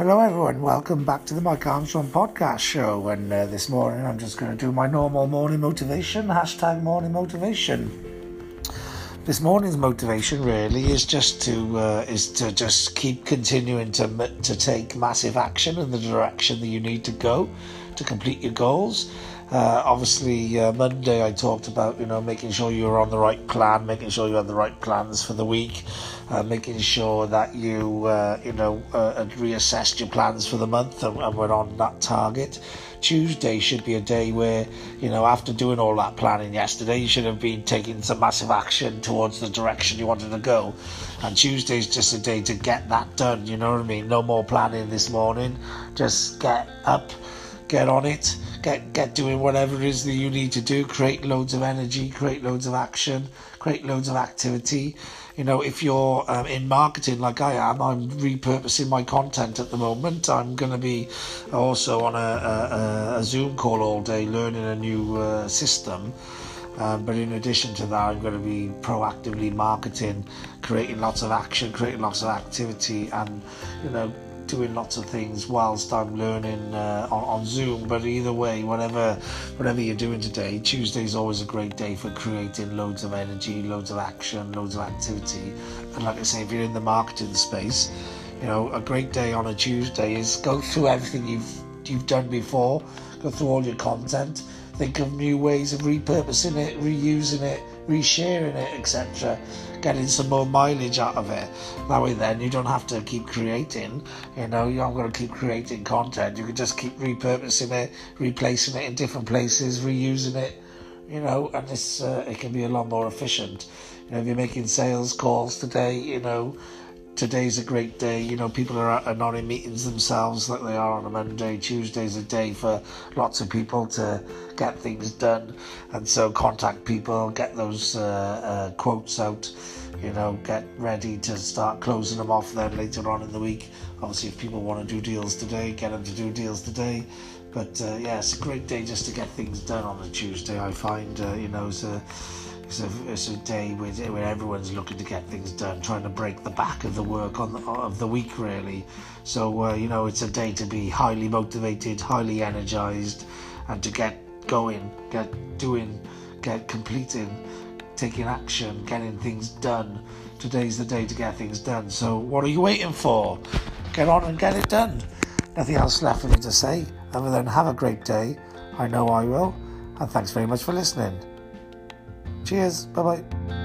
Hello, everyone. Welcome back to the Mike Armstrong podcast show. And uh, this morning, I'm just going to do my normal morning motivation hashtag morning motivation. This morning's motivation really is just to uh, is to just keep continuing to to take massive action in the direction that you need to go to complete your goals. Uh, obviously, uh, Monday I talked about you know making sure you were on the right plan, making sure you had the right plans for the week, uh, making sure that you uh, you know uh, had reassessed your plans for the month and, and were on that target. Tuesday should be a day where you know after doing all that planning yesterday, you should have been taking some massive action towards the direction you wanted to go. And Tuesday is just a day to get that done. You know what I mean? No more planning this morning. Just get up, get on it get get doing whatever it is that you need to do. Create loads of energy, create loads of action, create loads of activity. You know, if you're um, in marketing like I am, I'm repurposing my content at the moment. I'm going to be also on a, a, a, Zoom call all day, learning a new uh, system. Um, but in addition to that, I'm going to be proactively marketing, creating lots of action, creating lots of activity, and you know, doing lots of things whilst I'm learning uh, on, on, Zoom. But either way, whatever whatever you're doing today, Tuesday is always a great day for creating loads of energy, loads of action, loads of activity. And like I say, if you're in the marketing space, you know, a great day on a Tuesday is go through everything you've you've done before, go through all your content, think of new ways of repurposing it, reusing it, resharing it, etc getting some more mileage out of it. That way, then you don't have to keep creating. You know, you're not going to keep creating content. You can just keep repurposing it, replacing it in different places, reusing it. You know, and this uh, it can be a lot more efficient. You know, if you're making sales calls today, you know, today's a great day. You know, people are, are not in meetings themselves like they are on a Monday. Tuesday's a day for lots of people to get things done, and so contact people, get those uh, uh, quotes out. You know, get ready to start closing them off then later on in the week. Obviously, if people want to do deals today, get them to do deals today. But uh, yeah, it's a great day just to get things done on a Tuesday. I find, uh, you know, it's a it's a, it's a day where, where everyone's looking to get things done, trying to break the back of the work on the, of the week, really. So, uh, you know, it's a day to be highly motivated, highly energized, and to get going, get doing, get completing, taking action, getting things done. Today's the day to get things done. So, what are you waiting for? Get on and get it done. Nothing else left for me to say other than have a great day. I know I will. And thanks very much for listening. Cheers. Bye bye.